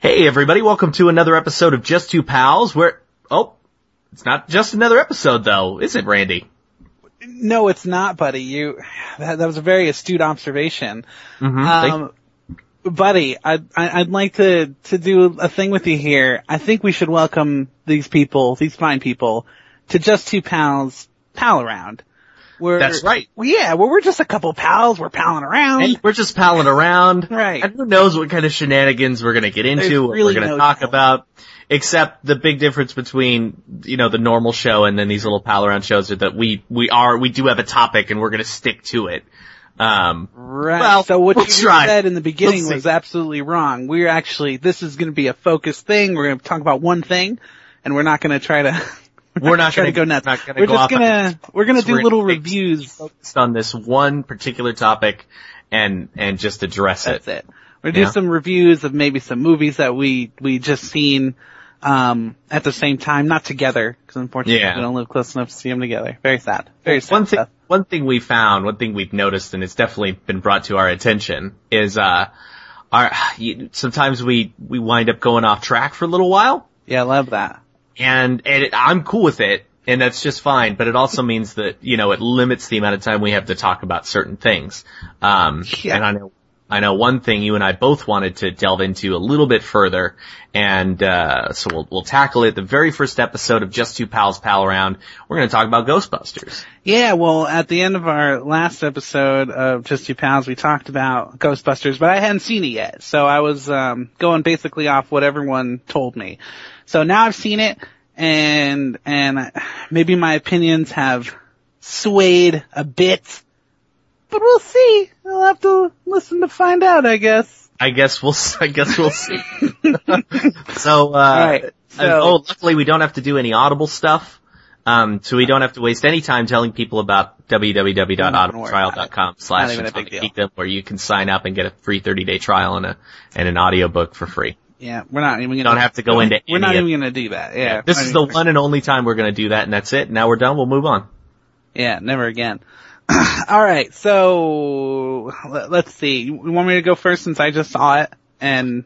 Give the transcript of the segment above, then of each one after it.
Hey everybody, welcome to another episode of Just Two Pals where, oh, it's not just another episode though, is it Randy? No, it's not, buddy. You, that, that was a very astute observation. Mm-hmm. Um, buddy, I'd, I- I'd like to, to do a thing with you here. I think we should welcome these people, these fine people, to Just Two Pals Pal Around. We're, That's right. well, yeah, well, we're just a couple pals. We're palling around. Hey, we're just palling around. Right. And who knows what kind of shenanigans we're gonna get into, There's what really we're gonna no talk about. Except the big difference between, you know, the normal show and then these little pal around shows are that we, we are, we do have a topic and we're gonna stick to it. Um, Right. Well, so what we'll you try. said in the beginning We'll was absolutely wrong. We're actually, this is going to be a focused thing. We're going to talk about one thing, and we're not going to try to. We're not gonna- go nuts. not gonna we're go just gonna we're gonna do we're little gonna- reviews. focused on this one particular topic and, and just address it. That's it. We're gonna Yeah. do some reviews of maybe some movies that we we just seen um at the same time, not together, because unfortunately Yeah. we don't live close enough to see them together. Very sad. Very sad one thing, stuff. one thing we found, one thing we've noticed, and it's definitely been brought to our attention, is uh, our you, sometimes we we wind up going off track for a little while, Yeah, I love that. And and it, I'm cool with it, and that's just fine. But it also means that you know it limits the amount of time we have to talk about certain things. Um, Yeah. and I know. I know one thing you and I both wanted to delve into a little bit further, and uh, so we'll we'll tackle it. The very first episode of Just Two Pals Pal Around, we're going to talk about Ghostbusters. Yeah, well, at the end of our last episode of Just Two Pals, we talked about Ghostbusters, but I hadn't seen it yet, so I was um, going basically off what everyone told me. So now I've seen it, and and maybe my opinions have swayed a bit, but we'll see. I'll have to listen to find out, I guess. I guess we'll. I guess we'll see. so, uh, right, uh, oh, luckily we don't have to do any Audible stuff. Um, so we don't have to waste any time telling people about www.audibletrial.com slash Not even a big deal. Geekdom, where you can sign up and get a free 30 day trial and a and an audiobook for free. Yeah, we're not even gonna. Don't have to go into We're any not even gonna do that. Yeah, This we're is the one and only time we're going to do that, and that's it. Now we're done. We'll move on. Yeah, never again. All right, so let- let's see. You want me to go first since I just saw it and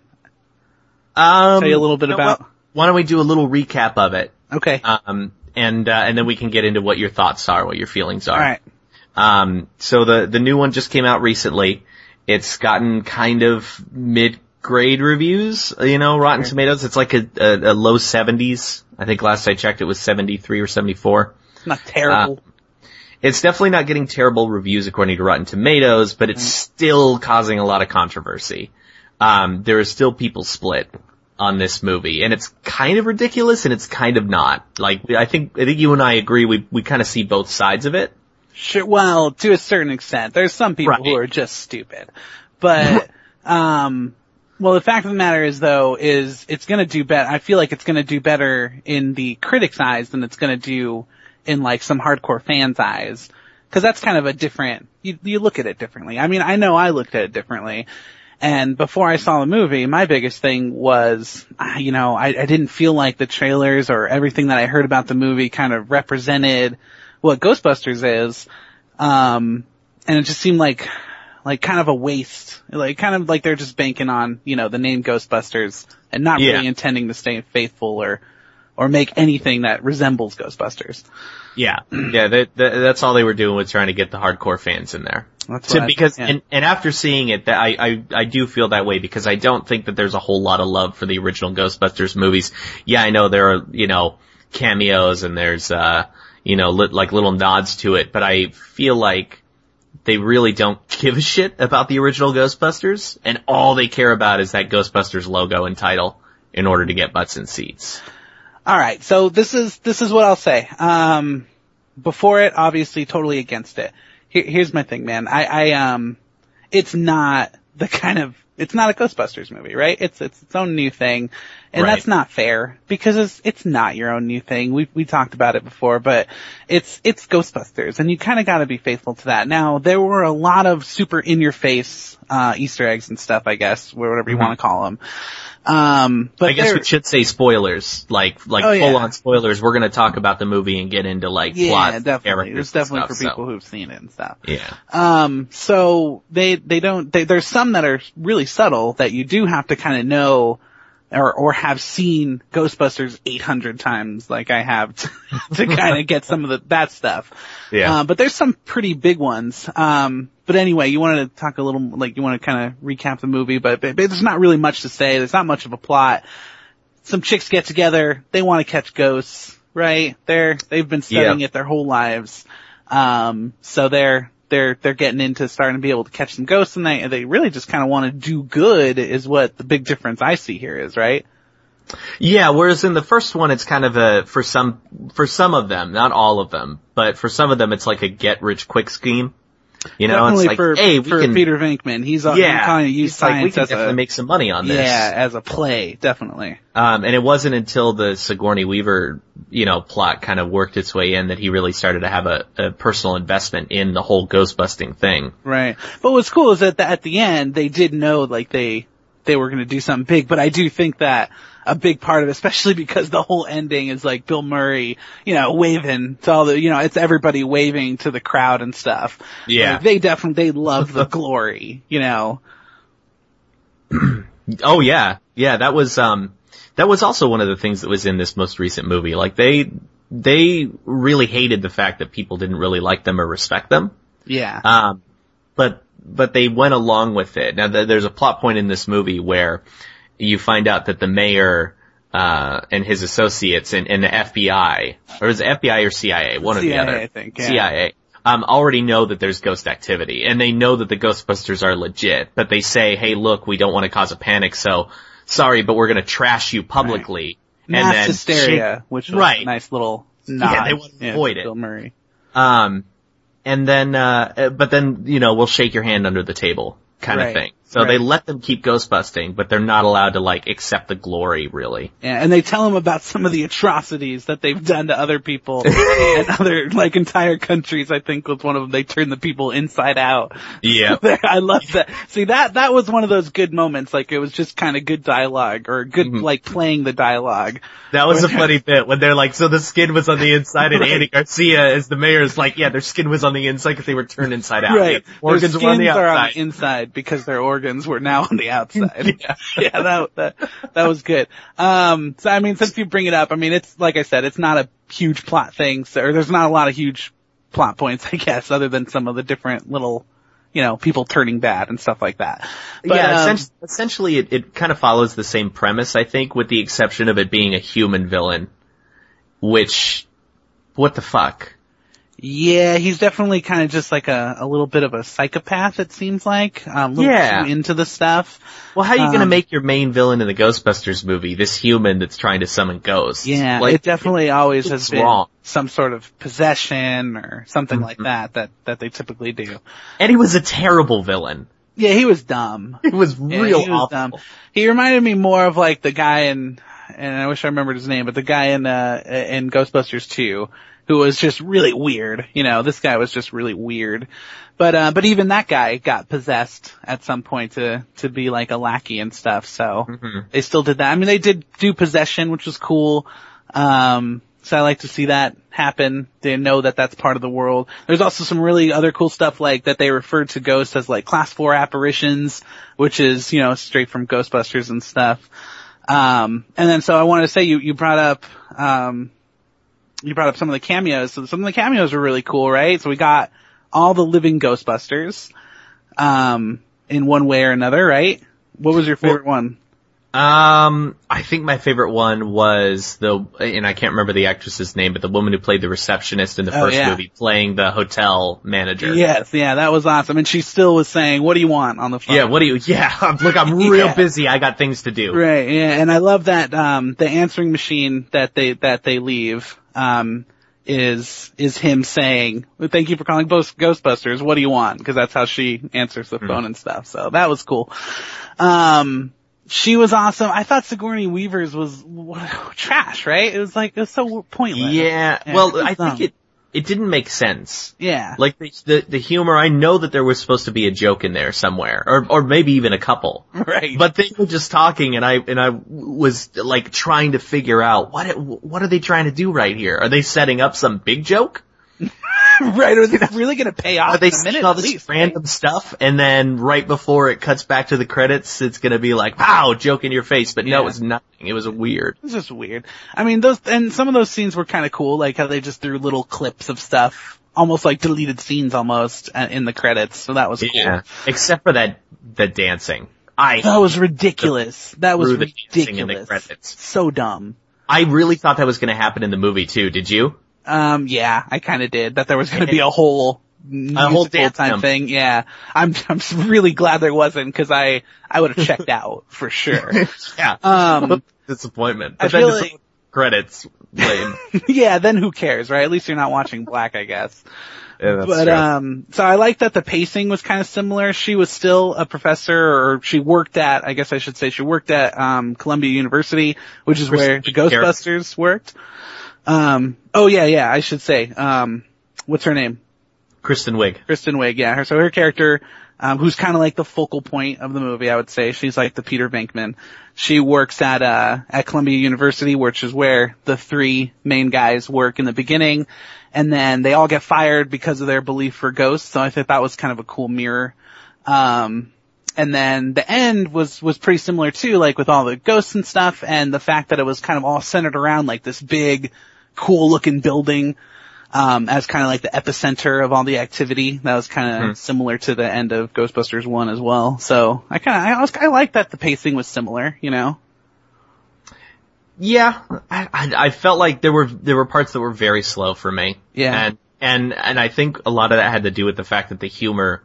Um, tell you a little bit know about? what? Why don't we do a little recap of it? Okay. Um, and uh, and then we can get into what your thoughts are, what your feelings are. All right. Um, so the, the new one just came out recently. It's gotten kind of mid-grade reviews, you know, Rotten Tomatoes. It's like a, a, a low 70s. I think last I checked it was 73 or 74. It's not terrible. It's definitely not getting terrible reviews according to Rotten Tomatoes, but it's still causing a lot of controversy. Um, there are still people split on this movie, and it's kind of ridiculous and it's kind of not. Like, I think, I think you and I agree, we, we kind of see both sides of it. Sure. Well, to a certain extent, there's some people who are just stupid, but um, well, the fact of the matter is though, is it's to do better. I feel like it's to do better in the critics' eyes than it's to do in like some hardcore fans' eyes. Cause that's kind of a different, you, you look at it differently. I mean, I know I looked at it differently. And before I saw the movie, my biggest thing was, ah, you know, I, I didn't feel like the trailers or everything that I heard about the movie kind of represented what Ghostbusters is. Um, and it just seemed like, like kind of a waste. Like kind of like they're just banking on, you know, the name Ghostbusters and not Yeah. really intending to stay faithful or, or make anything that resembles Ghostbusters. Yeah, yeah, that, that, that's all they were doing was trying to get the hardcore fans in there. That's To, what I- because, yeah. and, and after seeing it, that I, I, I do feel that way because I don't think that there's a whole lot of love for the original Ghostbusters movies. Yeah, I know there are, you know, cameos and there's, uh, you know, li- like little nods to it, but I feel like they really don't give a shit about the original Ghostbusters and all they care about is that Ghostbusters logo and title in order to get butts in seats. All right, so this is this is what I'll say. Um, before it, obviously, totally against it. Here, here's my thing, man. I, I um, it's not the kind of it's not a Ghostbusters movie, right? It's it's its own new thing, and Right. that's not fair because it's it's not your own new thing. We we talked about it before, but it's it's Ghostbusters, and you kind of got to be faithful to that. Now there were a lot of super in your face uh, Easter eggs and stuff, I guess, or whatever you want to call them. Um, but I guess we should say spoilers, like like Oh, yeah. full on spoilers. We're to talk about the movie and get into like yeah, plot, definitely. There's definitely and for stuff, people who've seen it and stuff. Yeah, Um, so they, they don't, they, there's some that are really subtle that you do have to kind of know, or, or have seen Ghostbusters 800 times like I have to, to kind of get some of the, that stuff. Yeah. Uh, but there's some pretty big ones. Um, but anyway, you wanted to talk a little, like you want to kind of recap the movie, but, but, but there's not really much to say. There's not much of a plot. Some chicks get together. They want to catch ghosts, right? They're, they've been studying Yeah. it their whole lives. Um, so they're, they're, they're getting into starting to be able to catch some ghosts and they, they really just kind of want to do good is what the big difference I see here is, right? Yeah, whereas in the first one, it's kind of a for some for some of them, not all of them, but for some of them, it's like a get rich quick scheme. You know, Definitely it's like, for, hey, we for can, Peter Venkman. He's, uh, yeah, kind of use it's like we science can definitely a, make some money on this. yeah, as a play, definitely. Um, and it wasn't until the Sigourney Weaver, you know, plot kind of worked its way in that he really started to have a, a personal investment in the whole ghost busting thing. Right. But what's cool is that the, at the end they did know like they they were going to do something big. But I do think that a big part of, it, especially because the whole ending is like Bill Murray, you know, waving to all the, you know, it's everybody waving to the crowd and stuff. Yeah. Like, they definitely they love the glory, you know. Oh yeah, yeah. That was um, that was also one of the things that was in this most recent movie. Like they they really hated the fact that people didn't really like them or respect them. Yeah. Um, but but they went along with it. Now th- there's a plot point in this movie where you find out that the mayor uh, and his associates and, and the FBI, or is it FBI or CIA? One or the CIA, other. I think, yeah. CIA. Um, already know that there's ghost activity, and they know that the Ghostbusters are legit. But they say, "Hey, look, we don't want to cause a panic, so sorry, but we're going to trash you publicly." And Mass then hysteria, shake- which was right. a nice little nod. they want to avoid it. Bill Murray. Um, and then, uh, uh, but then, you know, we'll shake your hand under the table kind Right. of thing. So they let them keep ghost busting, but they're not allowed to like accept the glory really. Yeah, and they tell him about some of the atrocities that they've done to other people and other like entire countries. I think was one of them. They turned the people inside out. Yeah. I love that. See that that was one of those good moments. Like it was just kind of good dialogue or good Mm-hmm. like playing the dialogue. That was a funny bit when they're like, so the skin was on the inside and Andy Garcia as the mayor is like, yeah, their skin was on the inside because they were turned inside out. Right. Yeah, organs Their were on the skins are on the inside because their organs were now on the outside. yeah. that, that, that was good. Um, so I mean, since you bring it up, I mean, it's, like I said, it's not a huge plot thing, so, or there's not a lot of huge plot points, I guess, other than some of the different little, you know, people turning bad and stuff like that. But, yeah, um, essentially, essentially it, it kind of follows the same premise, I think, with the exception of it being a human villain. Which, what the fuck? Yeah, he's definitely kind of just like a, a little bit of a psychopath, it seems like. Um, Yeah. too into the stuff. Well, how are you gonna Um, make your main villain in the Ghostbusters movie this human that's trying to summon ghosts? Yeah, like, it definitely always has been wrong. some sort of possession or something like Mm-hmm. that, that, that they typically do. and he was a terrible villain. Yeah, he was dumb. It was Yeah, real he was awful. dumb. He reminded me more of like the guy in, and I wish I remembered his name, but the guy in, uh, in Ghostbusters 2, who was just really weird. You know, this guy was just really weird. But, uh, but even that guy got possessed at some point to, to be like a lackey and stuff, so Mhm. they still did that. I mean, they did do possession, which was cool. Um, so I like to see that happen. They know that that's part of the world. There's also some really other cool stuff like that they referred to ghosts as like class four apparitions, which is, you know, straight from Ghostbusters and stuff. Um, and then so I wanted to say you, you brought up, um, you brought up some of the cameos. So some of the cameos were really cool, right? So we got all the living Ghostbusters, um, in one way or another, right? What was your favorite one? Um, I think my favorite one was the, and I can't remember the actress's name, but the woman who played the receptionist in the Oh, first yeah. movie, playing the hotel manager. Yes, yeah, that was awesome. And she still was saying, what do you want on the phone? Yeah, what do you, yeah, look, I'm real Yeah. busy, I got things to do. Right, yeah, and I love that, um, the answering machine that they, that they leave, um, is, is him saying, thank you for calling Ghost- Ghostbusters, what do you want? Because that's how she answers the phone and stuff, so that was cool. Um, she was awesome. I thought Sigourney Weaver's was trash, right? It was like, it was so pointless. Yeah, Yeah, well, I dumb. think it, it didn't make sense. Yeah. Like the, the the humor, I know that there was supposed to be a joke in there somewhere, or or maybe even a couple. right. But they were just talking, and I and I was like trying to figure out what it, what are they trying to do right here? Are they setting up some big joke? right? Or is it really going to pay off Are they in minute all this least? random stuff, and then right before it cuts back to the credits, it's gonna be like, "Pow!" joke in your face. But no, Yeah. it was nothing. It was weird. It's just weird. I mean, those and some of those scenes were kind of cool, like how they just threw little clips of stuff, almost like deleted scenes almost uh, in the credits. So that was cool. Yeah, except for that the dancing. I That was ridiculous. That was Threw the dancing in the ridiculous. credits. So dumb. I really thought that was gonna happen in the movie too. Did you? Um, yeah, I kind of did. That there was going to be a whole A whole time thing. Yeah, I'm I'm really glad there wasn't because I I would have checked out for sure. Yeah. Um, Disappointment. I But then feel like- credits. Lame. yeah, then who cares, right? At least you're not watching Black, I guess. Yeah, that's but true. um, so I like that the pacing was kind of similar. She was still a professor, or she worked at, I guess I should say, she worked at um, Columbia University, which is where the Ghostbusters worked. Um, oh yeah, yeah, I should say. Um, what's her name? Kristen Wiig. Kristen Wiig, yeah. Her, so her character, um, who's kind of like the focal point of the movie, I would say. She's like the Peter Venkman. She works at, uh, at Columbia University, which is where the three main guys work in the beginning. And then they all get fired because of their belief for ghosts. So I thought that was kind of a cool mirror. Um, and then the end was, was pretty similar too, like with all the ghosts and stuff and the fact that it was kind of all centered around like this big, cool looking building um, as kind of like the epicenter of all the activity. That was kind of Hmm. similar to the end of Ghostbusters 1 as well. So I kind of, I, was- I like that the pacing was similar, you know? Yeah, I, I, I felt like there were there were parts that were very slow for me. Yeah. and and and I think a lot of that had to do with the fact that the humor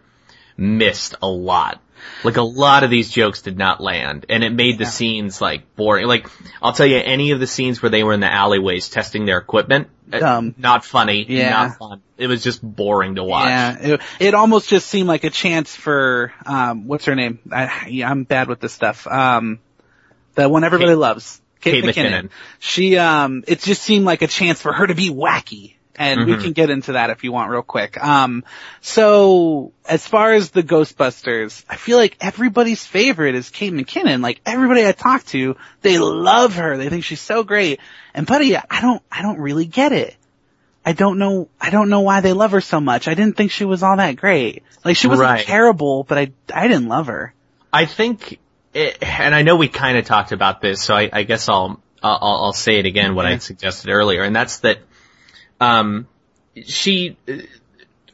missed a lot. Like a lot of these jokes did not land, and it made the Yeah. scenes like boring. Like I'll tell you, any of the scenes where they were in the alleyways testing their equipment, uh, Dumb. not funny, Yeah. not fun. It was just boring to watch. Yeah, it, it almost just seemed like a chance for, um, what's her name? I, yeah, I'm bad with this stuff. Um, the one everybody Kate- loves. Kate, Kate McKinnon. McKinnon. She, um, it just seemed like a chance for her to be wacky. And we Mhm. can get into that if you want real quick. Um, so as far as the Ghostbusters, I feel like everybody's favorite is Kate McKinnon. Like everybody I talk to, they love her. They think she's so great. And buddy, I don't, I don't really get it. I don't know, I don't know why they love her so much. I didn't think she was all that great. Like she wasn't Right. terrible, but I, I didn't love her. I think, it, and I know we kind of talked about this, so I, I guess I'll, I'll I'll say it again what I suggested earlier, and that's that, um, she,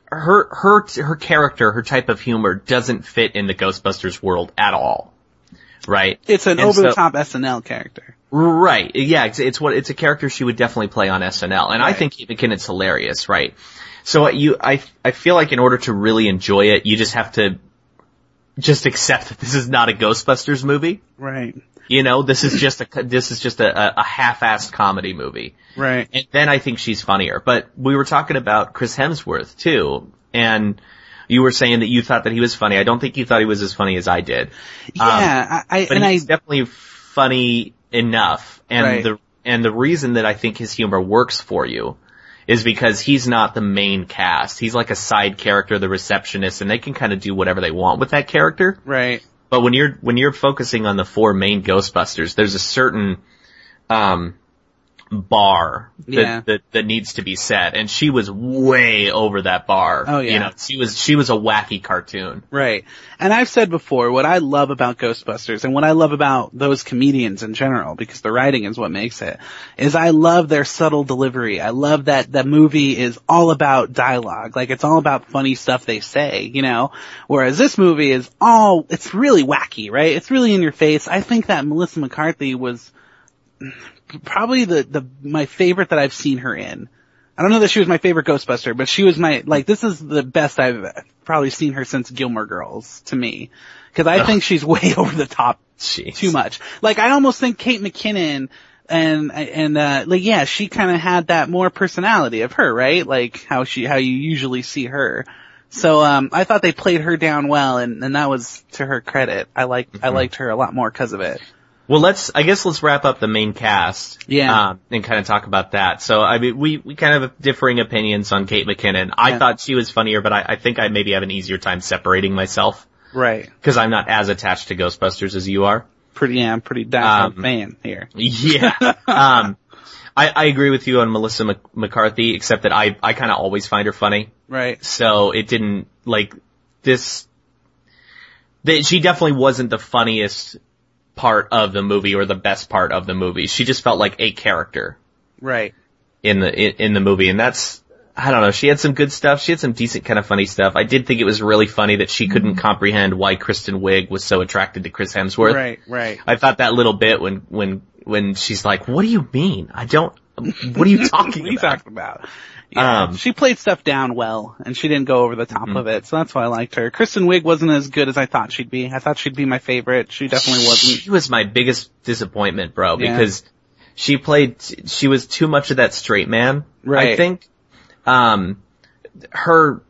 her her her character, her type of humor doesn't fit in the Ghostbusters world at all, right? It's an And over the so- top SNL character. Right. Yeah. It's, it's what it's a character she would definitely play on SNL, and I think Kate McKinnon's hilarious. Right. So you, I, I feel like in order to really enjoy it, you just have to just accept that this is not a Ghostbusters movie. Right. You know, this is just a this is just a, a, half-assed comedy movie, Right. and then I think she's funnier. But we were talking about Chris Hemsworth too, and you were saying that you thought that he was funny. I don't think you thought he was as funny as I did. Yeah, um, I, I But and I, he's definitely funny enough, and Right. the and the reason that I think his humor works for you is because he's not the main cast. He's like a side character, the receptionist, and they can kind of do whatever they want with that character. right. But when you're when you're focusing on the four main Ghostbusters, there's a certain um bar that, Yeah. that that needs to be set, and she was way over that bar. Oh, yeah. you know, she was she was a wacky cartoon. Right. And I've said before, what I love about Ghostbusters and what I love about those comedians in general, because the writing is what makes it, is I love their subtle delivery. I love that the movie is all about dialogue. Like it's all about funny stuff they say, you know? Whereas this movie is all, it's really wacky, right? It's really in your face. I think that Melissa McCarthy was probably the, the, my favorite that I've seen her in. I don't know that she was my favorite Ghostbuster, but she was my, like, this is the best I've probably seen her since Gilmore Girls, to me. Cause I think she's way over the top Jeez. too much. Like, I almost think Kate McKinnon and, and, uh, like, yeah, she kinda had that more personality of her, right? Like, how she, how you usually see her. So, um, I thought they played her down well, and, and that was to her credit. I like, I Mhm. liked her a lot more because of it. Well, let's, I guess let's wrap up the main cast. Yeah. Um, and kind of talk about that. So, I mean, we, we kind of have differing opinions on Kate McKinnon. I Yeah. thought she was funnier, but I, I think I maybe have an easier time separating myself Right. because I'm not as attached to Ghostbusters as you are. Pretty, yeah, I'm pretty diehard Um, fan here. Yeah. um, I, I agree with you on Melissa Mc- McCarthy, except that I, I kind of always find her funny. Right. So it didn't, like, this, that she definitely wasn't the funniest part of the movie or the best part of the movie. She just felt like a character Right. in the, in, in the movie. And that's, I don't know, she had some good stuff. She had some decent kind of funny stuff. I did think it was really funny that she couldn't mm-hmm. comprehend why Kristen Wiig was so attracted to Chris Hemsworth. Right. Right. I thought that little bit when, when, when she's like, what do you mean? I don't, what are you talking what are you talking about? Yeah, Um, she played stuff down well, and she didn't go over the top Mhm. of it, so that's why I liked her. Kristen Wiig wasn't as good as I thought she'd be. I thought she'd be my favorite. She definitely wasn't. She was my biggest disappointment, bro, Yeah. because she played, she was too much of that straight man. Right. I think, um, her,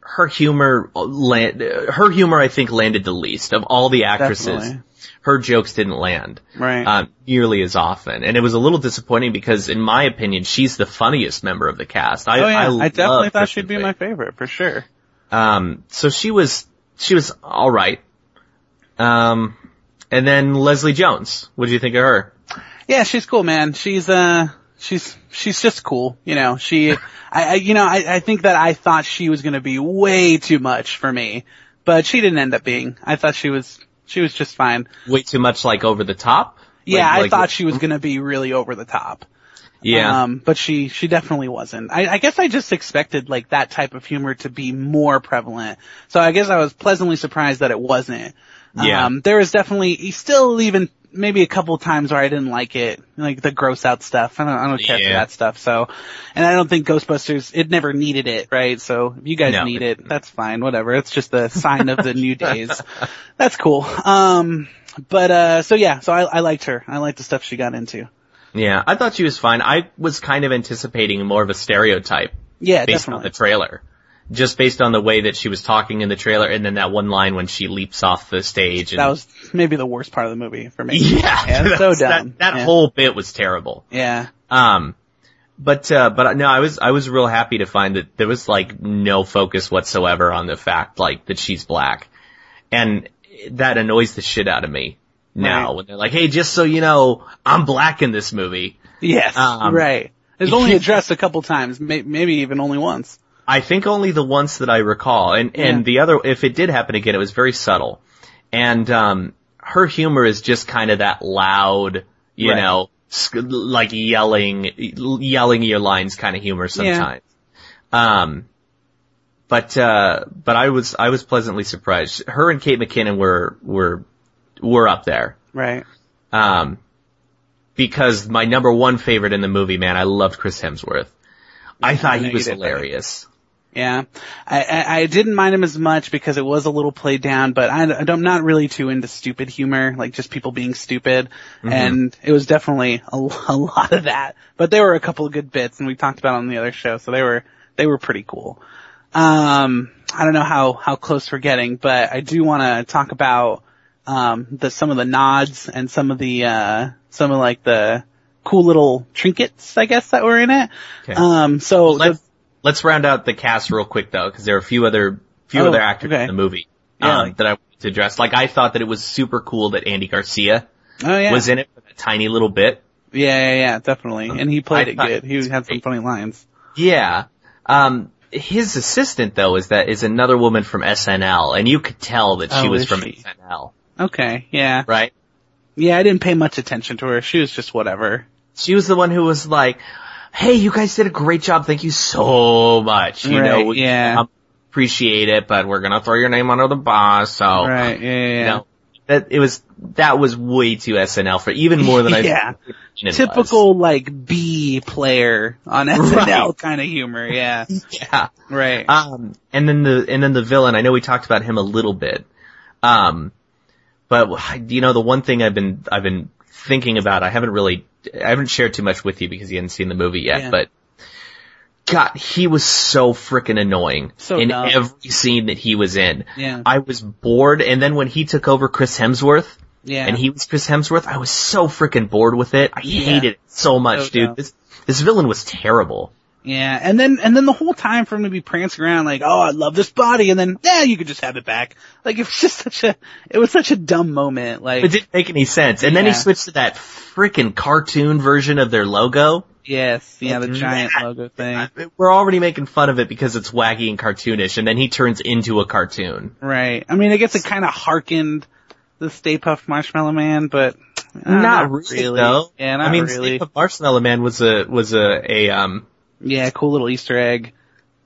her humor, land, her humor I think landed the least of all the actresses. Definitely. Her jokes didn't land. Right. um, nearly as often. And it was a little disappointing because, in my opinion, she's the funniest member of the cast. I, oh yeah, I, love definitely thought she'd be my favorite for sure. Um, so she was, she was all right. Um, and then Leslie Jones. What do you think of her? Yeah, she's cool, man. She's uh, she's she's just cool. You know, she, I, I you know, I, I think that I thought she was gonna be way too much for me, but she didn't end up being. I thought she was she was just fine. Way too much like over the top. Yeah, Like- I like- thought she was gonna be really over the top. Yeah. Um, but she, she definitely wasn't. I, I guess I just expected like that type of humor to be more prevalent. So I guess I was pleasantly surprised that it wasn't. Yeah. Um, there was definitely, still even maybe a couple times where I didn't like it, like the gross out stuff. I don't, I don't care for that stuff. So, and I don't think Ghostbusters, it never needed it, right? So if you guys No. need it, that's fine, whatever. It's just a sign of the new days. That's cool. Um, but, uh, so yeah, so I, I liked her. I liked the stuff she got into. yeah. I thought she was fine. I was kind of anticipating more of a stereotype Yeah, based definitely. on the trailer. Just based on the way that she was talking in the trailer and then that one line when she leaps off the stage. And, That was maybe the worst part of the movie for me. Yeah, Yeah, so dumb. That, that Yeah. whole bit was terrible. Yeah. Um, but uh, but no, I was I was real happy to find that there was like no focus whatsoever on the fact like that she's black, and that annoys the shit out of me now Right. when they're like, hey, just so you know, I'm black in this movie. Yes. Um, right. It's only addressed a couple times, maybe even only once. I think only the once that I recall, and and the other, if it did happen again, it was very subtle, and um, her humor is just kind of that loud, you Right. know, sc- like yelling, yelling your lines kind of humor sometimes. Yeah. Um, but uh, but I was I was pleasantly surprised. Her and Kate McKinnon were were were up there. Right. Um, because my number one favorite in the movie, man, I loved Chris Hemsworth. I thought he was hilarious. Yeah. I, I, I didn't mind him as much because it was a little played down, but I, I'm not really too into stupid humor, like just people being stupid. Mm-hmm. And it was definitely a, a lot of that. But there were a couple of good bits and we talked about on the other show, so they were, they were pretty cool. Um, I don't know how, how close we're getting, but I do want to talk about, um, the, some of the nods and some of the, uh, some of like the cool little trinkets, I guess, that were in it. Okay. Um, so the- let's round out the cast real quick though, because there are a few other few Oh, other actors okay. in the movie Yeah. um, that I wanted to address. Like I thought that it was super cool that Andy Garcia oh yeah. was in it for a tiny little bit. Yeah, yeah, yeah, definitely. And he played I it good. He had some funny lines. Yeah. Um, his assistant though is that is another woman from SNL, and you could tell that she Oh, was from she? SNL, Okay, yeah. right? Yeah, I didn't pay much attention to her. She was just whatever. She was the one who was like, "Hey, you guys did a great job. Thank you so much. You know, we yeah. um, appreciate it, but we're gonna throw your name under the bus." So Right, yeah, yeah, you know, that it was that was way too SNL for even more than I Yeah. it was. Typical, like, B player on SNL Right. kind of humor, yeah. Yeah. Right. Um, and then the and then the villain. I know we talked about him a little bit. Um, but you know the one thing I've been I've been thinking about. I haven't really I haven't shared too much with you because you hadn't seen the movie yet. Yeah. But God, he was so freaking annoying So in dumb. every scene that he was in. Yeah. I was bored, and then when he took over Chris Hemsworth. yeah. And he was Chris Hemsworth. I was so freaking bored with it. I Yeah. hated it so much, So dude. dumb. This this villain was terrible. Yeah. And then, and then the whole time for him to be prancing around like, oh, I love this body. And then, yeah, you could just have it back. Like, it was just such a, it was such a dumb moment. Like, It didn't make any sense. And then he switched to that freaking cartoon version of their logo. Yes, yeah, the giant that- logo thing. We're already making fun of it because it's wacky and cartoonish, and then he turns into a cartoon. Right. I mean, I guess it kind of harkened the Stay Puft Marshmallow Man, but uh, not, really, though. Yeah, not I mean, really. Stay Puft Marshmallow Man was a was a a um. Yeah, cool little Easter egg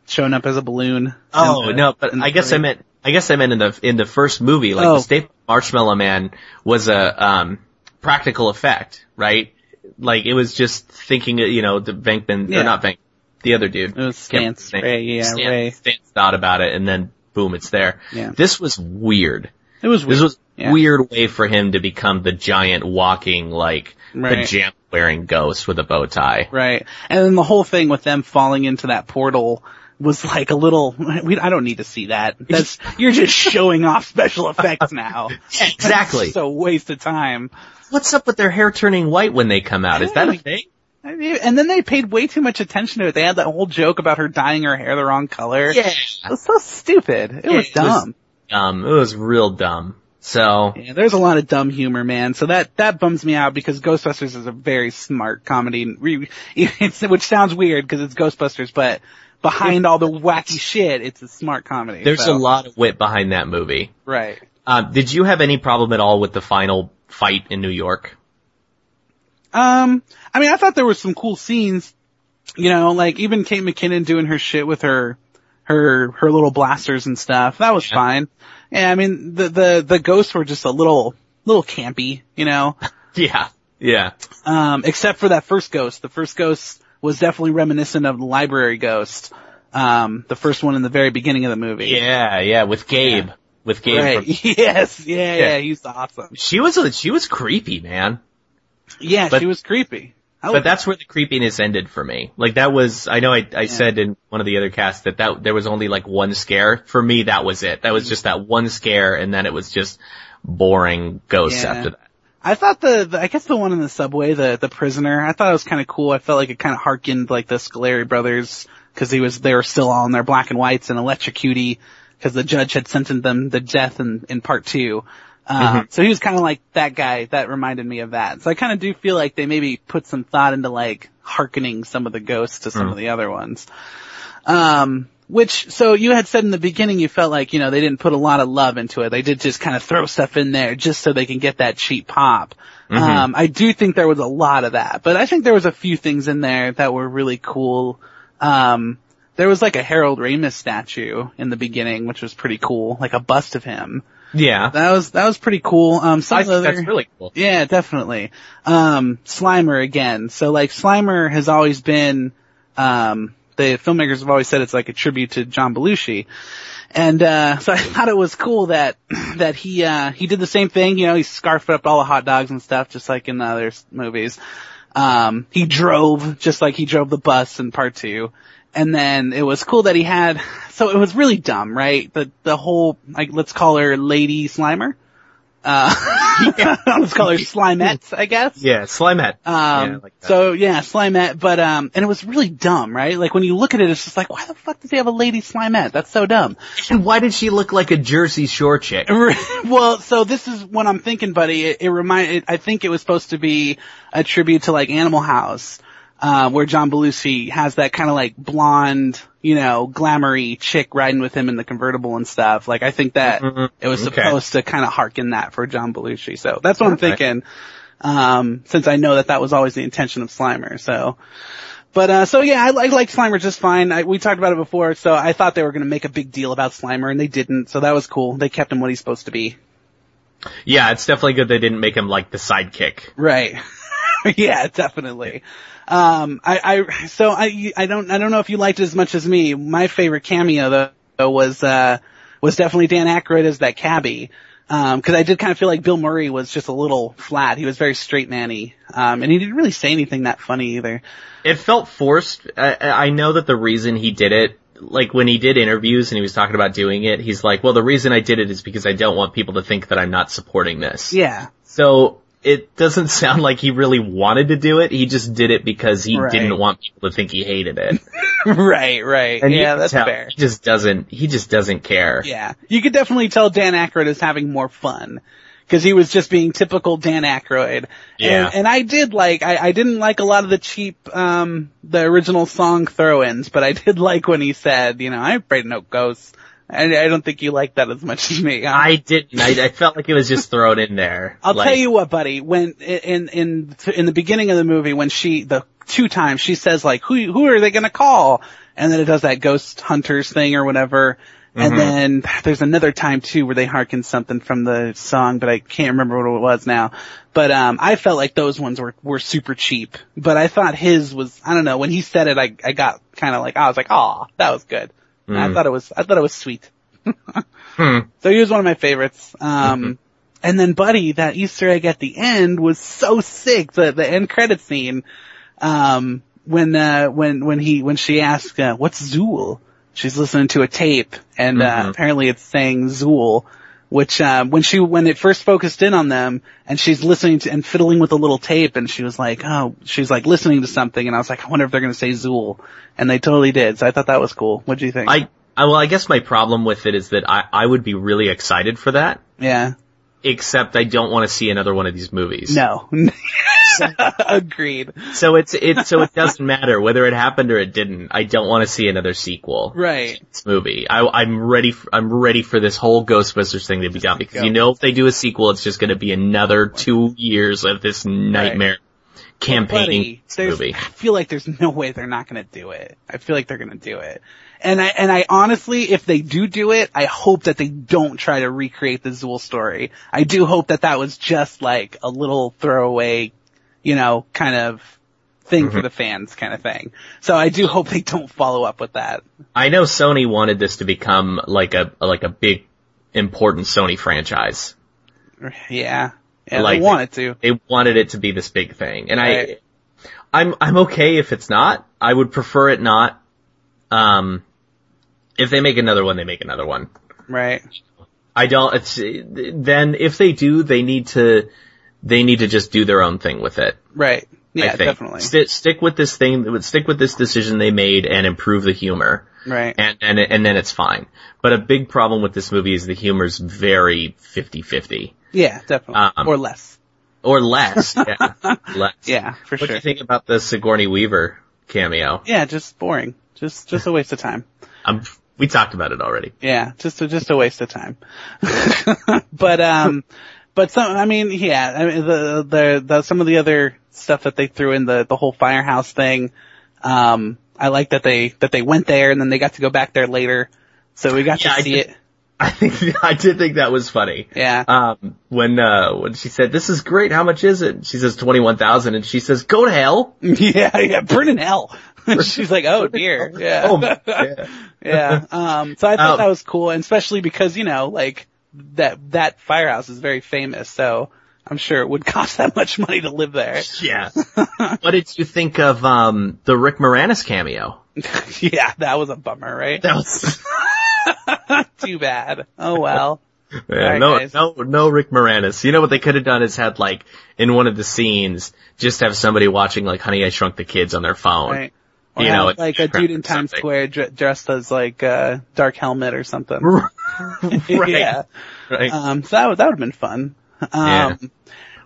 showing up as a balloon. Oh the- no, but I guess I meant I guess I meant in the in the first movie, like Oh. the Stay Puft Marshmallow Man was a um practical effect, right? Like it was just thinking, you know, the Venkman Yeah. or not Venk, the other dude. It was Stantz. Ray, yeah, Stan, Ray. Stan thought about it, and then boom, it's there. Yeah. This was weird. It was weird. This was Yeah. weird way for him to become the giant walking like Right. pajama wearing ghost with a bow tie. Right. And then the whole thing with them falling into that portal was like a little, we, I don't need to see that. That's, you're just showing off special effects now. Exactly. It's a waste of time. What's up with their hair turning white when they come out? Is that a thing? And then they paid way too much attention to it. They had that whole joke about her dyeing her hair the wrong color. Yeah. It was so stupid. It was It was- dumb. Um, it was real dumb. So, Yeah, there's a lot of dumb humor, man. So that that bums me out because Ghostbusters is a very smart comedy, it's, which sounds weird because it's Ghostbusters, but behind all the wacky shit, it's a smart comedy. there's so- a lot of wit behind that movie. right. Um, did you have any problem at all with the final fight in New York? Um, I mean, I thought there were some cool scenes. You know, like even Kate McKinnon doing her shit with her, her, her little blasters and stuff. That was Yeah. fine. Yeah, I mean, the, the, the ghosts were just a little, little campy, you know? Yeah. Yeah. Um, except for that first ghost. The first ghost was definitely reminiscent of the library ghost. Um, the first one in the very beginning of the movie. Yeah, yeah, with Gabe. With Gabe. Right. From, yes. Yeah, yeah. Yeah. He's awesome. she was, a- she was creepy, man. Yeah, But- she was creepy. I But that's where the creepiness ended for me. Like that was, I know I, I Yeah. said in one of the other casts that that there was only like one scare. For me, that was it. That was just that one scare and then it was just boring ghosts Yeah. after that. I thought the, the I guess the one in the subway, the the prisoner, I thought it was kind of cool. I felt like it kind of harkened like the Scoleri brothers because he was they were still all in their black and whites and electrocuty because the judge had sentenced them to death in in part two. Uh, So he was kind of like that guy. That reminded me of that. So I kind of do feel like they maybe put some thought into like harkening some of the ghosts to some Mm. of the other ones. Um, which, so you had said in the beginning you felt like, you know, they didn't put a lot of love into it. They did just kind of throw stuff in there just so they can get that cheap pop. Mhm. Um, I do think there was a lot of that, but I think there was a few things in there that were really cool. Um, there was like a Harold Ramis statue in the beginning, which was pretty cool, like a bust of him. Yeah. That was, that was pretty cool. Um, some I think other, that's really cool. yeah, definitely. Um, Slimer again. So like Slimer has always been, um, the filmmakers have always said it's like a tribute to John Belushi. And, uh, so I thought it was cool that, that he, uh, he did the same thing, you know, he scarfed up all the hot dogs and stuff, just like in the other movies. Um, he drove, just like he drove the bus in part two. And then it was cool that he had, so it was really dumb, right? The, the whole, like, let's call her Lady Slimer. Uh, yeah. let's call her Slimette, I guess. Yeah, Slimehead. Um, yeah, like so yeah, Slimette, but um, and it was really dumb, right? Like when you look at it, it's just like, why the fuck does he have a lady Slimette? That's so dumb. and why did she look like a Jersey Shore chick? well, so this is what I'm thinking, buddy. It, it remind, it, I think it was supposed to be a tribute to like Animal House, uh, where John Belushi has that kind of like blonde, you know, glamoury chick riding with him in the convertible and stuff. Like I think that Mhm. it was Okay. supposed to kind of harken that for John Belushi. So that's what I'm thinking. Um, since I know that that was always the intention of Slimer. So, but, uh, so yeah, I like, like Slimer just fine. I, we talked about it before. So I thought they were going to make a big deal about Slimer and they didn't. So that was cool. They kept him what he's supposed to be. Yeah, it's definitely good they didn't make him like the sidekick. Right. yeah, definitely. Um, I, I, so I, I don't, I don't know if you liked it as much as me. My favorite cameo though was, uh, was definitely Dan Aykroyd as that cabbie. Um, cause I did kind of feel like Bill Murray was just a little flat. He was very straight manny. Um, and he didn't really say anything that funny either. It felt forced. I, I know that the reason he did it, like when he did interviews and he was talking about doing it, he's like, well, the reason I did it is because I don't want people to think that I'm not supporting this. Yeah. So it doesn't sound like he really wanted to do it. He just did it because he Right. didn't want people to think he hated it. right, right. And yeah, that's tell fair. He just doesn't. He just doesn't care. Yeah. You could definitely tell Dan Aykroyd is having more fun. Cause he was just being typical Dan Aykroyd. Yeah. And, and I did like, I, I didn't like a lot of the cheap, um, the original song throw-ins, but I did like when he said, you know, I'm afraid of no ghosts. I, I don't think you liked that as much as me. huh? I didn't. I, I felt like it was just thrown in there. I'll Like, tell you what, buddy. When in in in the beginning of the movie, when she the two times she says like, "Who who are they gonna call?" and then it does that ghost hunters thing or whatever. And Mhm. then there's another time too where they hearken something from the song, but I can't remember what it was now. But um I felt like those ones were were super cheap. But I thought his was I don't know when he said it I I got kind of like I was like oh that was good. I Mm. thought it was I thought it was sweet. Hmm. So he was one of my favorites. Um, and then Buddy, that Easter egg at the end was so sick. The, the end credit scene, um, when, uh, when, when he, when she asked, uh, what's Zuul? She's listening to a tape and, uh, Mhm. apparently it's saying Zuul. Which, uh, when she, when it first focused in on them and she's listening to and fiddling with a little tape and she was like, oh, she's like listening to something and I was like, I wonder if they're gonna say Zuul. And they totally did. So I thought that was cool. What do you think? I, I, well, I guess my problem with it is that I, I would be really excited for that, yeah. except I don't want to see another one of these movies. No. Agreed. So it's, it, so it doesn't matter whether it happened or it didn't. I don't want to see another sequel. Right. This movie. I, I'm ready. For, I'm ready for this whole Ghostbusters thing to be done because go. you know if they do a sequel, it's just going to be another two years of this nightmare campaigning Buddy, movie. I feel like there's no way they're not gonna do it. I feel like they're gonna do it. And I, and I honestly, if they do do it, I hope that they don't try to recreate the Zuul story. I do hope that that was just like a little throwaway, you know, kind of thing for Mhm. the fans kind of thing. So I do hope they don't follow up with that. I know Sony wanted this to become like a like a big important Sony franchise. Yeah. Yeah, Like- they wanted to. They wanted it to be this big thing, and Right. I, I'm I'm okay if it's not. I would prefer it not. Um, if they make another one, they make another one. Right. I don't. It's then if they do, they need to they need to just do their own thing with it. Right. Yeah, definitely. Sti- stick with this thing. Stick with this decision they made and improve the humor. Right. and and and then it's fine. But a big problem with this movie is the humor's very 50-50 Yeah, definitely. Um, or less. or less. Yeah, less. Yeah, for sure. What do you think about the Sigourney Weaver cameo? Yeah, just boring. Just, just a waste of time. Um, we talked about it already. Yeah, just a, just a waste of time. but um, but some, I mean, yeah, I mean, the, the the some of the other stuff that they threw in the the whole firehouse thing. Um, I like that they that they went there and then they got to go back there later, so we got Yeah, I to see did- it. I think I did think that was funny. Yeah, Um, when uh when she said, "This is great. How much is it?" She says twenty one thousand, and she says, "Go to hell." yeah, yeah, burn in hell. She's like, oh dear, yeah. Oh, yeah. yeah. Um, so I thought Um, that was cool, and especially because you know, like that that firehouse is very famous, so I'm sure it would cost that much money to live there. Yeah. what did you think of um the Rick Moranis cameo? yeah, that was a bummer, right? That was Too bad. Oh well. Yeah, Alright, no, guys. no, no Rick Moranis. You know what they could have done is had like in one of the scenes, just have somebody watching like Honey I Shrunk the Kids on their phone. Right. Or You know, like a dude in Times. Square dressed as like uh Dark Helmet or something. right. yeah. Right. Um, so that would, that would have been fun. Um,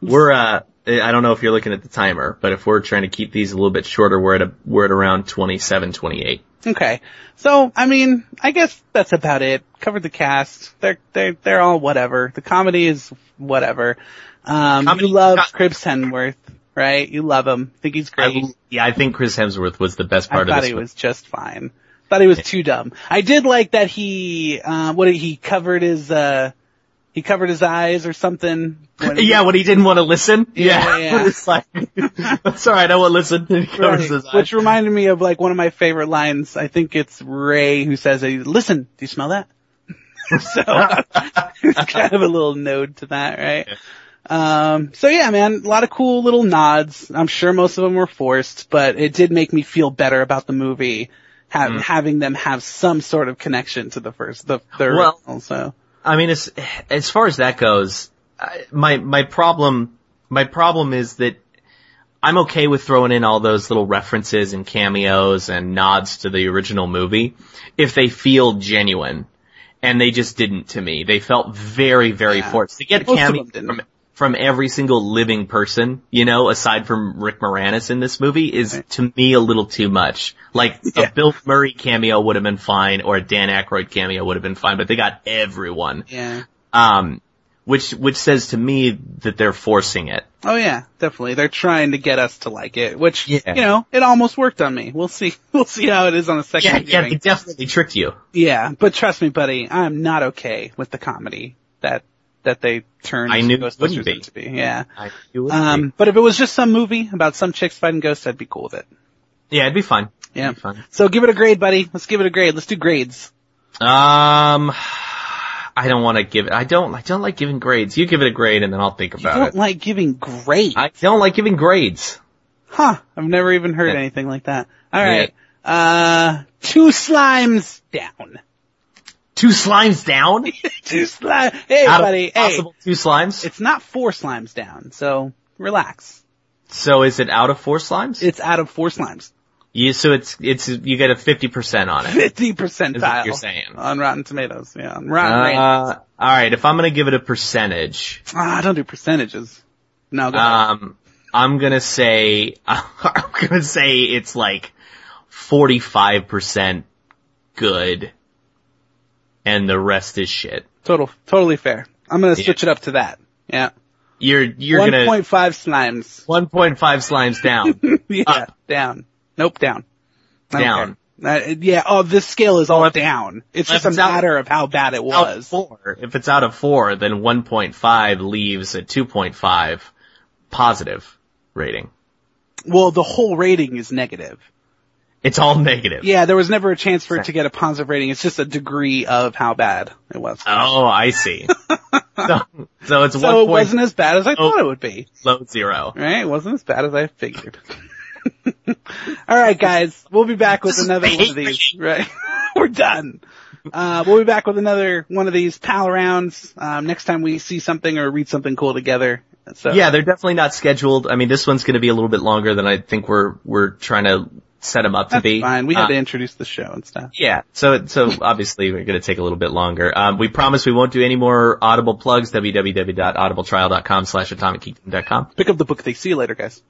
we're uh, I don't know if you're looking at the timer, but if we're trying to keep these a little bit shorter, we're at a, we're at around 27, 28. Okay. So, I mean, I guess that's about it. Covered the cast. They're, they're, they're all whatever. The comedy is whatever. Um, Comedy- you love co- Cribs Henworth, right? You love him. Think he's great. I, yeah, I think Chris Hemsworth was the best I part of thought this. he movie. was just fine. Thought he was too dumb. I did like that he, uh, what he covered his, uh, he covered his eyes or something. when- Yeah, when he didn't want to listen. Yeah, yeah. it's like, alright, I won't listen. And he covers Right. his eyes. Which reminded me of like one of my favorite lines. I think it's Ray who says, "Listen, do you smell that?" so it's kind of a little node to that, right? Um, so yeah, man, a lot of cool little nods. I'm sure most of them were forced, but it did make me feel better about the movie, Mm. having them have some sort of connection to the first, the, third. Well- original. So I mean, as as far as that goes, my my problem my problem is that I'm okay with throwing in all those little references and cameos and nods to the original movie if they feel genuine. and they just didn't to me. They felt very, very Yeah. forced. To get a cameo from, from every single living person, you know, aside from Rick Moranis in this movie is to me a little too much. Like Yeah. a Bill Murray cameo would have been fine or a Dan Aykroyd cameo would have been fine, but they got everyone. Yeah. Um, which, which says to me that they're forcing it. Oh yeah, definitely. They're trying to get us to like it, which, Yeah. you know, it almost worked on me. We'll see, we'll see how it is on the second Yeah, yeah, they definitely tricked you. Yeah, but trust me, buddy, I'm not okay with the comedy that that they turned I knew Ghostbusters be. into be. Yeah. I, Um, but if it was just some movie about some chicks fighting ghosts, I'd be cool with it. yeah, it'd be fun. Yeah. It'd be fun. So give it a grade, buddy. Let's give it a grade. Let's do grades. Um, I don't want to give it. I don't. I don't like giving grades. You give it a grade, and then I'll think about it. You don't it. like giving grades. I don't like giving grades. Huh. I've never even heard Yeah. anything like that. Alright. Uh, two slimes down. Two slimes down. two slimes. Hey Out buddy, hey. two slimes. It's not four slimes down, so relax. So is it out of four slimes? It's out of four slimes. you, so it's it's you get a fifty percent on it. 50 percentile. You're saying. On Rotten Tomatoes, yeah. On Rotten. Uh, all right. If I'm gonna give it a percentage, Ah, don't do percentages. No, go ahead. um, I'm gonna say I'm gonna say it's like forty five percent good, and the rest is shit. Total, totally fair. I'm gonna Yeah. switch it up to that. Yeah. You're you're 1.5 gonna 1.5 slimes. 1.5 slimes down. yeah, Up. down. Nope, down. Down. Uh, yeah, oh, this scale is all down. It's just a it's out- matter of how bad it was. four. If it's out of four, then 1.5 leaves a 2.5 positive rating. Well, the whole rating is negative. It's all negative. Yeah, there was never a chance for it to get a positive rating. It's just a degree of how bad it was. Oh, I see. so, so it's so it wasn't as bad as I Oh. thought it would be. low zero. Right? It wasn't as bad as I figured. Alright guys, we'll be back with another one of these. Right? We're done. Uh, we'll be back with another one of these pal rounds, um, next time we see something or read something cool together. So. Yeah, they're definitely not scheduled. I mean, this one's going to be a little bit longer than I think we're we're trying to set them up to That's be. fine. We had Uh, to introduce the show and stuff. Yeah, so so obviously we're going to take a little bit longer. Um, we promise we won't do any more Audible plugs. www.audibletrial.com slash atomiccingdom.com. Pick up the book. They see you later, guys.